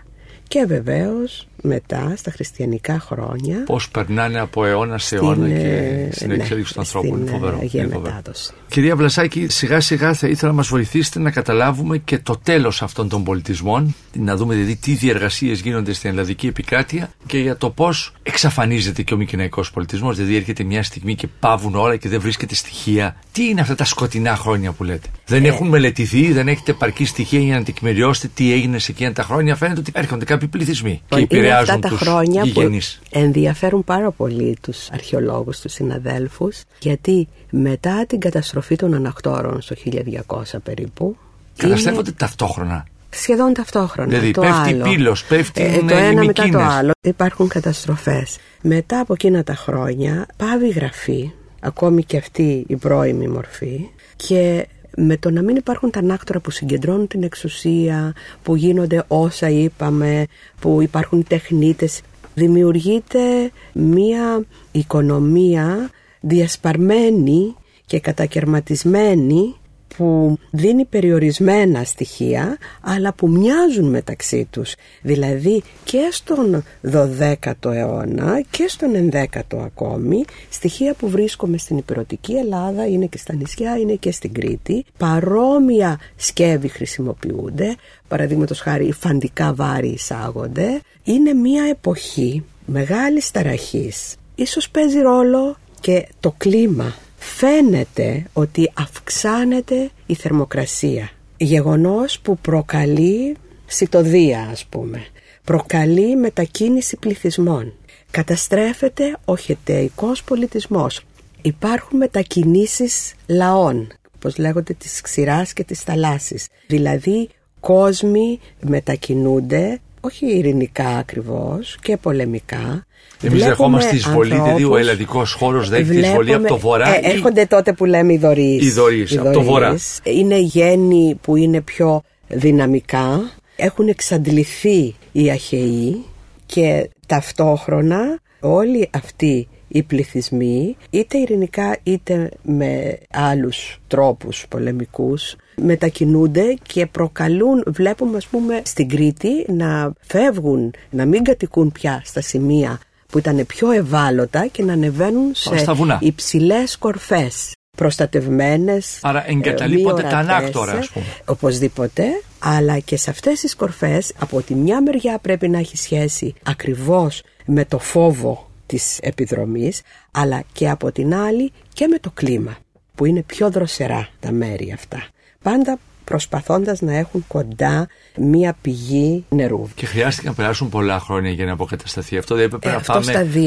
και βεβαίως μετά στα χριστιανικά χρόνια. Πώς περνάνε από αιώνα σε αιώνα και ε, στην ναι, εξέλιξη του ανθρώπου. Είναι φοβερό. μετάδοση. Κυρία Βλασάκη, σιγά σιγά θα ήθελα να μας βοηθήσετε να καταλάβουμε και το τέλος αυτών των πολιτισμών. Να δούμε δηλαδή τι διεργασίες γίνονται στην ελλαδική επικράτεια και για το πώς εξαφανίζεται και ο μικυναϊκό πολιτισμός. Δηλαδή έρχεται μια στιγμή και πάβουν όλα και δεν βρίσκεται στοιχεία. Τι είναι αυτά τα σκοτεινά χρόνια που λέτε; Δεν ε. έχουν μελετηθεί, δεν έχετε επαρκή στοιχεία για να τεκμηριώσετε τι έγινε σε εκείνα τα χρόνια; Φαίνεται ότι έρχονται κάποιοι πληθυσμοί και αυτά τα χρόνια που ενδιαφέρουν πάρα πολύ τους αρχαιολόγους, τους συναδέλφους γιατί μετά την καταστροφή των ανακτόρων στο 1200 περίπου Καταστρέφονται είναι... ταυτόχρονα σχεδόν ταυτόχρονα. Δηλαδή το πέφτει άλλο. πύλος, πέφτει ε, το ένα μετά το άλλο. Υπάρχουν καταστροφές. Μετά από εκείνα τα χρόνια πάβει η γραφή, ακόμη και αυτή η πρώιμη μορφή και με το να μην υπάρχουν τα ανάκτορα που συγκεντρώνουν την εξουσία, που γίνονται όσα είπαμε, που υπάρχουν τεχνίτες, δημιουργείται μία οικονομία διασπαρμένη και κατακαιρματισμένη που δίνει περιορισμένα στοιχεία αλλά που μοιάζουν μεταξύ τους. Δηλαδή και στον 12ο αιώνα και στον 11ο ακόμη στοιχεία που βρίσκουμε στην υπηρετική Ελλάδα είναι και στα νησιά είναι και στην Κρήτη παρόμοια σκεύη χρησιμοποιούνται. Παραδείγματος χάρη φαντικά βάρη εισάγονται. Είναι μια εποχή μεγάλης ταραχής. Ίσως παίζει ρόλο και το κλίμα φαίνεται ότι αυξάνεται η θερμοκρασία. Γεγονός που προκαλεί σιτοδία ας πούμε. Προκαλεί μετακίνηση πληθυσμών. Καταστρέφεται ο χετεϊκός πολιτισμός. Υπάρχουν μετακινήσεις λαών, όπως λέγονται της ξηράς και της θαλάσσης. Δηλαδή κόσμοι μετακινούνται όχι ειρηνικά ακριβώς και πολεμικά. Εμείς δεχόμαστε εισβολή, δηλαδή ο ελλαδικός χώρος δέχεται εισβολή από το βορρά. Ε, έρχονται τότε που λέμε οι δωρείς. Οι από το βορρά. Είναι γέννη που είναι πιο δυναμικά. Έχουν εξαντληθεί οι αχαιοί και ταυτόχρονα όλοι αυτοί οι πληθυσμοί είτε ειρηνικά είτε με άλλους τρόπους πολεμικούς μετακινούνται και προκαλούν, βλέπουμε ας πούμε στην Κρήτη να φεύγουν, να μην κατοικούν πια στα σημεία που ήταν πιο ευάλωτα και να ανεβαίνουν σε υψηλές κορφές προστατευμένες Άρα εγκαταλείπονται τα ανάκτορα ας πούμε. Οπωσδήποτε αλλά και σε αυτές τις κορφές από τη μια μεριά πρέπει να έχει σχέση ακριβώς με το φόβο της επιδρομής αλλά και από την άλλη και με το κλίμα που είναι πιο δροσερά τα μέρη αυτά πάντα προσπαθώντας να έχουν κοντά μία πηγή νερού. Και χρειάστηκε να περάσουν πολλά χρόνια για να αποκατασταθεί αυτό. Δεν έπρεπε ε, να πάμε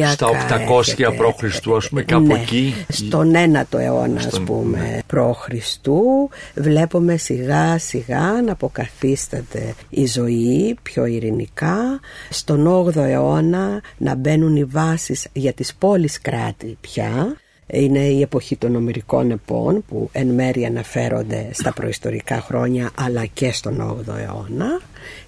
στα 800 π.Χ. ας πούμε κάπου ναι, εκεί. Στον 9ο αιώνα ας πούμε ναι. π.Χ. βλέπουμε σιγά σιγά να αποκαθίσταται η ζωή πιο ειρηνικά. Στον 8ο αιώνα να μπαίνουν οι βάσεις για τις πόλεις κράτη πια είναι η εποχή των ομυρικών επών που εν μέρει αναφέρονται στα προϊστορικά χρόνια αλλά και στον 8ο αιώνα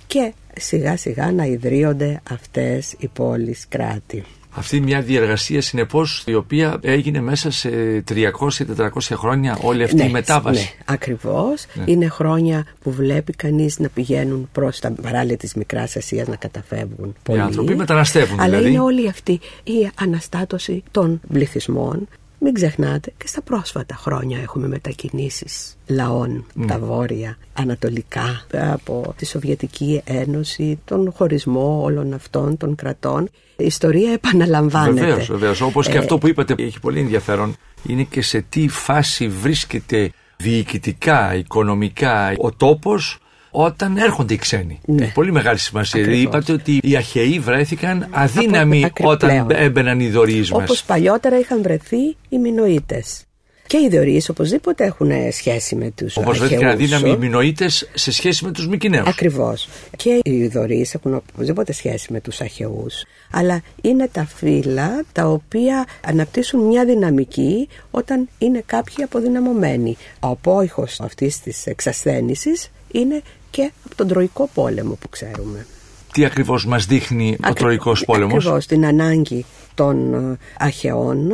και σιγά σιγά να ιδρύονται αυτές οι πόλεις κράτη. Αυτή μια διεργασία συνεπώς η οποία έγινε μέσα σε 300-400 χρόνια όλη αυτή ναι, η μετάβαση. Ναι, ακριβώς. Ναι. Είναι χρόνια που βλέπει κανείς να πηγαίνουν προς τα παράλια της Μικράς Ασίας να καταφεύγουν. Οι άνθρωποι μεταναστεύουν Αλλά δηλαδή. είναι όλη αυτή η αναστάτωση των πληθυσμών μην ξεχνάτε και στα πρόσφατα χρόνια έχουμε μετακινήσεις λαών, τα βόρεια, ανατολικά, από τη Σοβιετική Ένωση, τον χωρισμό όλων αυτών των κρατών. Η ιστορία επαναλαμβάνεται. Βεβαίως, βεβαίως. Όπως και ε, αυτό που είπατε έχει πολύ ενδιαφέρον. Είναι και σε τι φάση βρίσκεται διοικητικά, οικονομικά ο τόπος όταν έρχονται οι ξένοι. Ναι. Έχει πολύ μεγάλη σημασία. Ακριβώς. Είπατε ότι οι Αχαιοί βρέθηκαν αδύναμοι όταν έμπαιναν οι δωρείς μας. Όπως παλιότερα είχαν βρεθεί οι Μινοίτες. Και οι Δωρείς οπωσδήποτε έχουν σχέση με τους Όπως βρέθηκαν αδύναμοι οι Μινοίτες σε σχέση με τους Μικυναίους. Ακριβώς. Και οι Δωρείς έχουν οπωσδήποτε σχέση με τους Αχαιούς. Αλλά είναι τα φύλλα τα οποία αναπτύσσουν μια δυναμική όταν είναι κάποιοι αποδυναμωμένοι. Ο απόϊχος αυτής της εξασθένησης είναι και από τον Τροϊκό πόλεμο που ξέρουμε. Τι ακριβώς μας δείχνει ο Τροϊκός πόλεμος; Ακριβώς την ανάγκη των ε, Αχαιών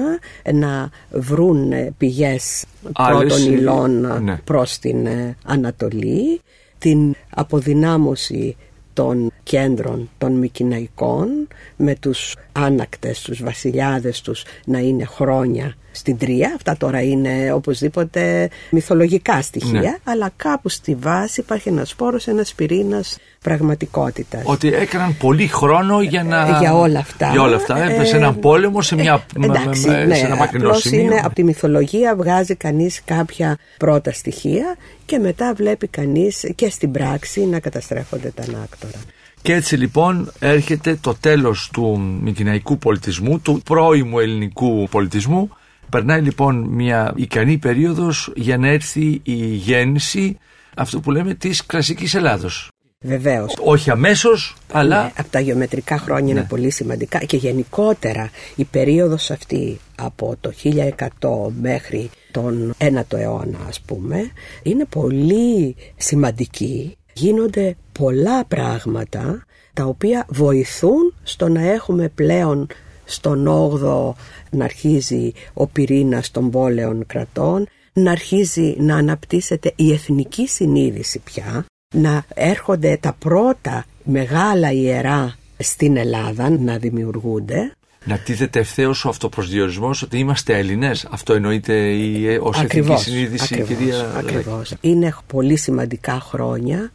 να βρουν πηγές πρώτων υλών ναι. προς την ε, Ανατολή, την αποδυνάμωση των κέντρων των Μικυναϊκών με τους άνακτες, τους βασιλιάδες τους να είναι χρόνια στην Τρία. Αυτά τώρα είναι οπωσδήποτε μυθολογικά στοιχεία, ναι. αλλά κάπου στη βάση υπάρχει ένας σπόρος, ένας πυρήνας πραγματικότητας. Ότι έκαναν πολύ χρόνο για να... Για όλα αυτά. Για όλα αυτά. Έπεσε ε, έναν πόλεμο σε, μια... Ε, εντάξει, με, ναι, σε ένα μακρινό σημείο. Είναι, από τη μυθολογία βγάζει κανείς κάποια πρώτα στοιχεία και μετά βλέπει κανείς και στην πράξη να καταστρέφονται τα ανάκτορα. Και έτσι λοιπόν έρχεται το τέλος του μικυναϊκού πολιτισμού, του πρώιμου ελληνικού πολιτισμού Περνάει λοιπόν μια ικανή περίοδος για να έρθει η γέννηση αυτού που λέμε της κλασικής Ελλάδος. Βεβαίως. Όχι αμέσως, αλλά. Ναι, από τα γεωμετρικά χρόνια είναι ναι. πολύ σημαντικά και γενικότερα η περίοδος αυτή από το 1100 μέχρι τον 9ο αιώνα, ας πούμε, είναι πολύ σημαντική. Γίνονται πολλά πράγματα τα οποία βοηθούν στο να έχουμε πλέον στον 8ο να αρχίζει ο πυρήνας των πόλεων κρατών, να αρχίζει να αναπτύσσεται η εθνική συνείδηση πια, να έρχονται τα πρώτα μεγάλα ιερά στην Ελλάδα να δημιουργούνται. Να τίθεται ευθέως ο αυτοπροσδιορισμός ότι είμαστε Έλληνες. Αυτό εννοείται η, ως εθνική συνείδηση, ακριβώς, κυρία Ακριβώς. Είναι πολύ σημαντικά χρόνια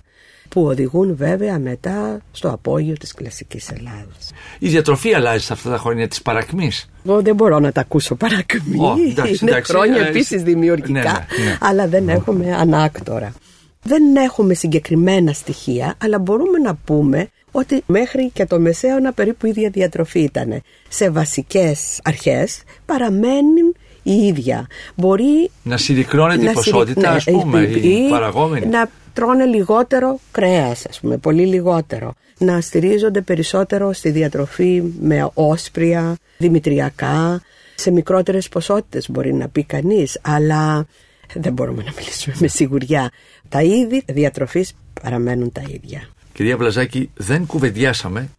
που οδηγούν βέβαια μετά στο απόγειο της κλασικής Ελλάδας. Η διατροφή αλλάζει σε αυτά τα χρόνια της παρακμής. Εγώ δεν μπορώ να τα ακούσω παρακμή. Oh, εντάξει, Είναι εντάξει, χρόνια ε, επίσης δημιουργικά, ναι, ναι, ναι. αλλά δεν έχουμε ανάκτορα. Δεν έχουμε συγκεκριμένα στοιχεία, αλλά μπορούμε να πούμε ότι μέχρι και το Μεσαίωνα περίπου η ίδια διατροφή ήταν. Σε βασικές αρχές παραμένουν η ίδια. Μπορεί να συρρυκνώνεται η ποσότητα, ας πούμε, η παραγόμενη. Να τρώνε λιγότερο κρέας, ας πούμε, πολύ λιγότερο. Να στηρίζονται περισσότερο στη διατροφή με όσπρια, δημητριακά, σε μικρότερες ποσότητες μπορεί να πει κανείς, αλλά δεν μπορούμε να μιλήσουμε με σιγουριά. Τα είδη διατροφής παραμένουν τα ίδια. Κυρία Βλαζάκη, δεν κουβεντιάσαμε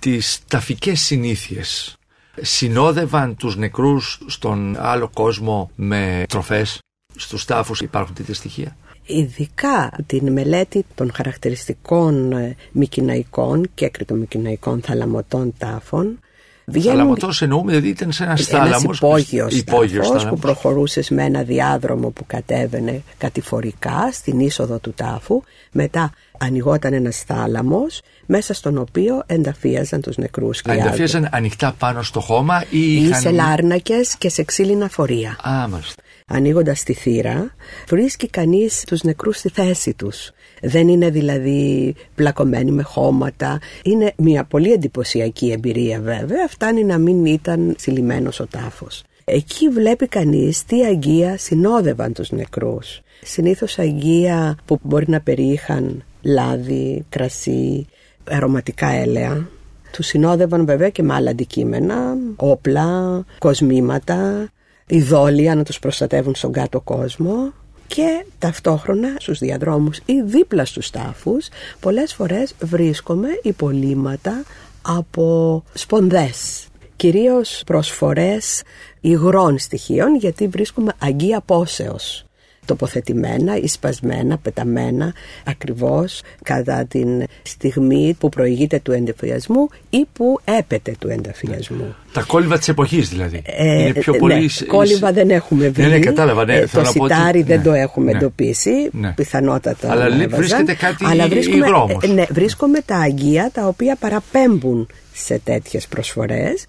τις ταφικές συνήθειες. Συνόδευαν τους νεκρούς στον άλλο κόσμο με τροφές. Στους τάφους υπάρχουν τέτοια στοιχεία ειδικά την μελέτη των χαρακτηριστικών ε, μικυναϊκών και εκρητομικυναϊκών θαλαμωτών τάφων Βγαίνουν... Θαλαμωτός εννοούμε, δηλαδή ήταν σε ένας θάλαμος. υπόγειος, τάφος που προχωρούσε με ένα διάδρομο που κατέβαινε κατηφορικά στην είσοδο του τάφου. Μετά ανοιγόταν ένας θάλαμος μέσα στον οποίο ενταφίαζαν τους νεκρούς. Ενταφίαζαν ανοιχτά πάνω στο χώμα ή, ή σε λάρνακες και σε ξύλινα φορεία. Α, μάλιστα ανοίγοντας τη θύρα βρίσκει κανείς τους νεκρούς στη θέση τους. Δεν είναι δηλαδή πλακωμένοι με χώματα. Είναι μια πολύ εντυπωσιακή εμπειρία βέβαια. Φτάνει να μην ήταν συλλημένος ο τάφος. Εκεί βλέπει κανείς τι αγγεία συνόδευαν τους νεκρούς. Συνήθως αγγεία που μπορεί να περιείχαν λάδι, κρασί, αρωματικά έλαια. Τους συνόδευαν βέβαια και με άλλα αντικείμενα, όπλα, κοσμήματα, ειδόλια να τους προστατεύουν στον κάτω κόσμο και ταυτόχρονα στους διαδρόμους ή δίπλα στους τάφους πολλές φορές βρίσκομαι υπολείμματα από σπονδές κυρίως προσφορές υγρών στοιχείων γιατί βρίσκουμε αγγεία πόσεως τοποθετημένα ή σπασμένα, πεταμένα ακριβώς κατά την στιγμή που προηγείται του εντεφιασμού ή που έπεται του ενταφιασμού. Τα κόλληβα της εποχής δηλαδή. Ε, είναι πιο ναι, πολύ. κόλληβα δεν έχουμε βρει. Ναι, ναι, κατάλαβα. Ναι, Ε, θέλω το να πω ότι- σιτάρι δεν ναι, το έχουμε ναι. εντοπίσει. Ναι. Πιθανότατα. Αλλά να λέει, έβαζαν. βρίσκεται κάτι Αλλά βρίσκουμε, υγρό όμως. ε, ναι, βρίσκουμε τα αγγεία τα οποία παραπέμπουν σε τέτοιες προσφορές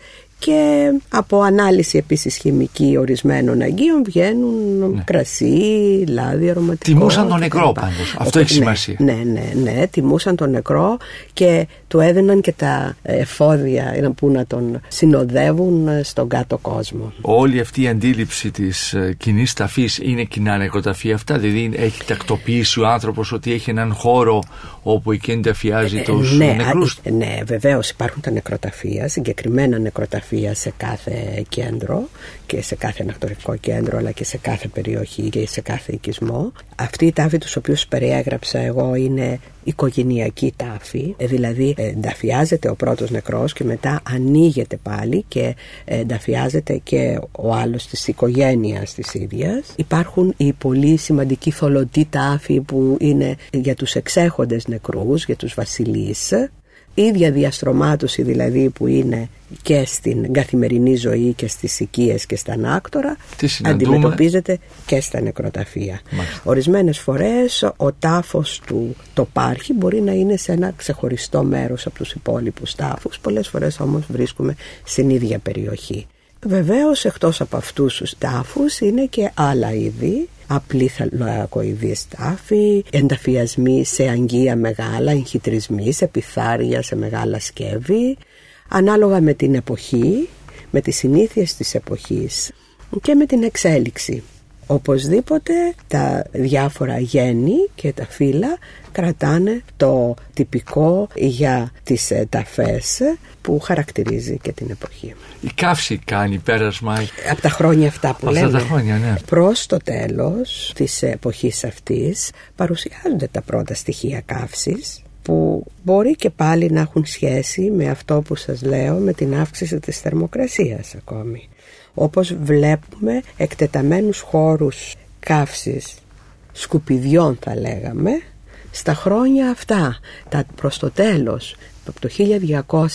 και από ανάλυση επίσης χημική ορισμένων αγγείων βγαίνουν κρασί, λάδι, αρωματικό. Ναι. Τιμούσαν τον νεκρό κτλ. πάντως. Αυτό έχει ναι, σημασία. Ναι, ναι, ναι, τιμούσαν τον νεκρό και του έδιναν και τα εφόδια να- που να τον συνοδεύουν στον κάτω κόσμο. Όλη αυτή η αντίληψη της κοινής ταφής είναι κοινά νεκροταφεία αυτά; Δηλαδή έχει τακτοποιήσει ο άνθρωπος ότι έχει έναν χώρο όπου εκεί ενταφιάζει τους ναι, νεκρούς; α, ναι, βεβαίως υπάρχουν τα νεκροταφεία, συγκεκριμένα νεκροταφεία σε κάθε κέντρο και σε κάθε ανακτορικό κέντρο, αλλά και σε κάθε περιοχή και σε κάθε οικισμό. Αυτή η τάφη τους οποίους περιέγραψα εγώ είναι οικογενειακή τάφη, ε, δηλαδή ε, ενταφιάζεται ο πρώτος νεκρός και μετά ανοίγεται πάλι και ε, ενταφιάζεται και ο άλλος της οικογένειας της ίδιας. Υπάρχουν οι πολύ σημαντικοί θολωτοί τάφοι που είναι για τους εξέχοντες νεκρούς, για τους βασιλείς η ίδια διαστρωμάτωση δηλαδή που είναι και στην καθημερινή ζωή και στις οικίες και στα ανάκτορα Τι συναντούμε; αντιμετωπίζεται και στα νεκροταφεία. Μάλιστα. Ορισμένες φορές ο τάφος του τοπάρχη μπορεί να είναι σε ένα ξεχωριστό μέρος από τους υπόλοιπους τάφους, πολλές φορές όμως βρίσκουμε στην ίδια περιοχή. Βεβαίως εκτός από αυτούς τους τάφους είναι και άλλα είδη απλή θαλακοειδής τάφη, ενταφιασμοί σε αγγεία μεγάλα, εγχυτρισμοί σε πιθάρια, σε μεγάλα σκεύη, ανάλογα με την εποχή, με τις συνήθειες της εποχής και με την εξέλιξη. Οπωσδήποτε τα διάφορα γέννη και τα φύλλα κρατάνε το τυπικό για τις ε, ταφές που χαρακτηρίζει και την εποχή. Η καύση κάνει πέρασμα. Από τα χρόνια αυτά που Αυτά λέμε. τα χρόνια, ναι. Προς το τέλος της εποχής αυτής παρουσιάζονται τα πρώτα στοιχεία καύσης που μπορεί και πάλι να έχουν σχέση με αυτό που σας λέω με την αύξηση της θερμοκρασίας ακόμη. Όπως βλέπουμε εκτεταμένους χώρους καύσης σκουπιδιών θα λέγαμε στα χρόνια αυτά τα προς το τέλος από το 1200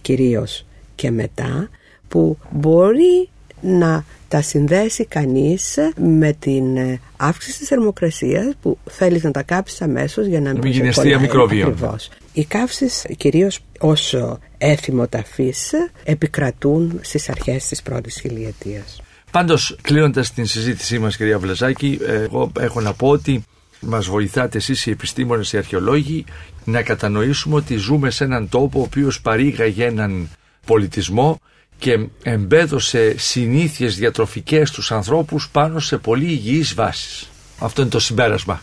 κυρίως και μετά που μπορεί να τα συνδέσει κανείς με την ε, αύξηση της θερμοκρασίας που θέλεις να τα κάψεις αμέσως για να μην σε γίνει αστεία κολλάει. Μικρόβιο. Ακριβώς. Οι καύσεις κυρίως ως έθιμο ταφής επικρατούν στις αρχές της πρώτης χιλιετίας. Πάντως, κλείνοντας την συζήτησή μας, κυρία Βλαζάκη, ε, εγώ έχω να πω ότι μας βοηθάτε εσείς οι επιστήμονες, οι αρχαιολόγοι, να κατανοήσουμε ότι ζούμε σε έναν τόπο ο οποίος παρήγαγε έναν πολιτισμό και εμπέδωσε συνήθειες διατροφικές στους ανθρώπους πάνω σε πολύ υγιείς βάσεις. Αυτό είναι το συμπέρασμα.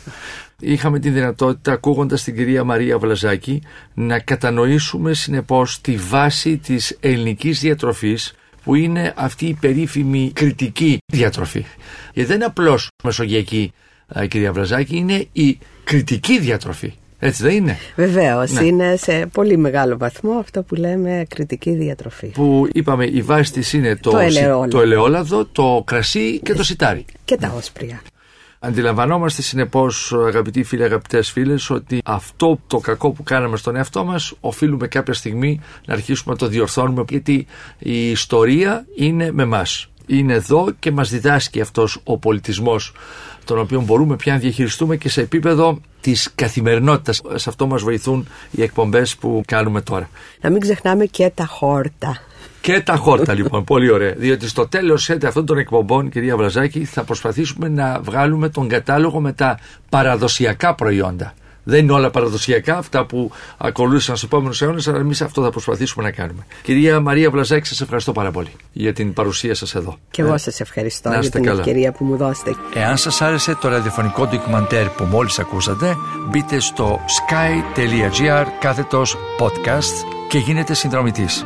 Είχαμε τη δυνατότητα ακούγοντας την κυρία Μαρία Βλαζάκη να κατανοήσουμε συνεπώς τη βάση της ελληνικής διατροφής που είναι αυτή η περίφημη κριτική διατροφή. Γιατί δεν είναι απλώς μεσογειακή α, κυρία Βλαζάκη, είναι η κριτική διατροφή. Έτσι δεν είναι; Βεβαίως, Ναι. είναι σε πολύ μεγάλο βαθμό αυτό που λέμε κριτική διατροφή. Που είπαμε η βάση της είναι το, Το σι- ελαιόλαδο. το ελαιόλαδο, το κρασί και το σιτάρι. Και τα όσπρια. Αντιλαμβανόμαστε συνεπώς, αγαπητοί φίλοι, αγαπητές φίλες, ότι αυτό το κακό που κάναμε στον εαυτό μας οφείλουμε κάποια στιγμή να αρχίσουμε να το διορθώνουμε. Γιατί η ιστορία είναι με εμά. Είναι εδώ και μας διδάσκει αυτός ο πολιτισμός, τον οποίο μπορούμε πια να διαχειριστούμε και σε επίπεδο της καθημερινότητας. Σε αυτό μας βοηθούν οι εκπομπές που κάνουμε τώρα. Να μην ξεχνάμε και τα χόρτα. Και τα χόρτα λοιπόν, πολύ ωραία. Διότι στο τέλος αυτών των εκπομπών, κυρία Βραζάκη, θα προσπαθήσουμε να βγάλουμε τον κατάλογο με τα παραδοσιακά προϊόντα. Δεν είναι όλα παραδοσιακά αυτά που ακολούθησαν στους επόμενους αιώνες, αλλά εμείς αυτό θα προσπαθήσουμε να κάνουμε. Κυρία Μαρία Βλαζάκη, σας ευχαριστώ πάρα πολύ για την παρουσία σας εδώ. Και εγώ σας ευχαριστώ να για είστε την καλά. ευκαιρία που μου δώσετε. Εάν σας άρεσε το ραδιοφωνικό ντοκιμαντέρ που μόλις ακούσατε, μπείτε στο sky.gr κάθετος podcast και γίνετε συνδρομητής.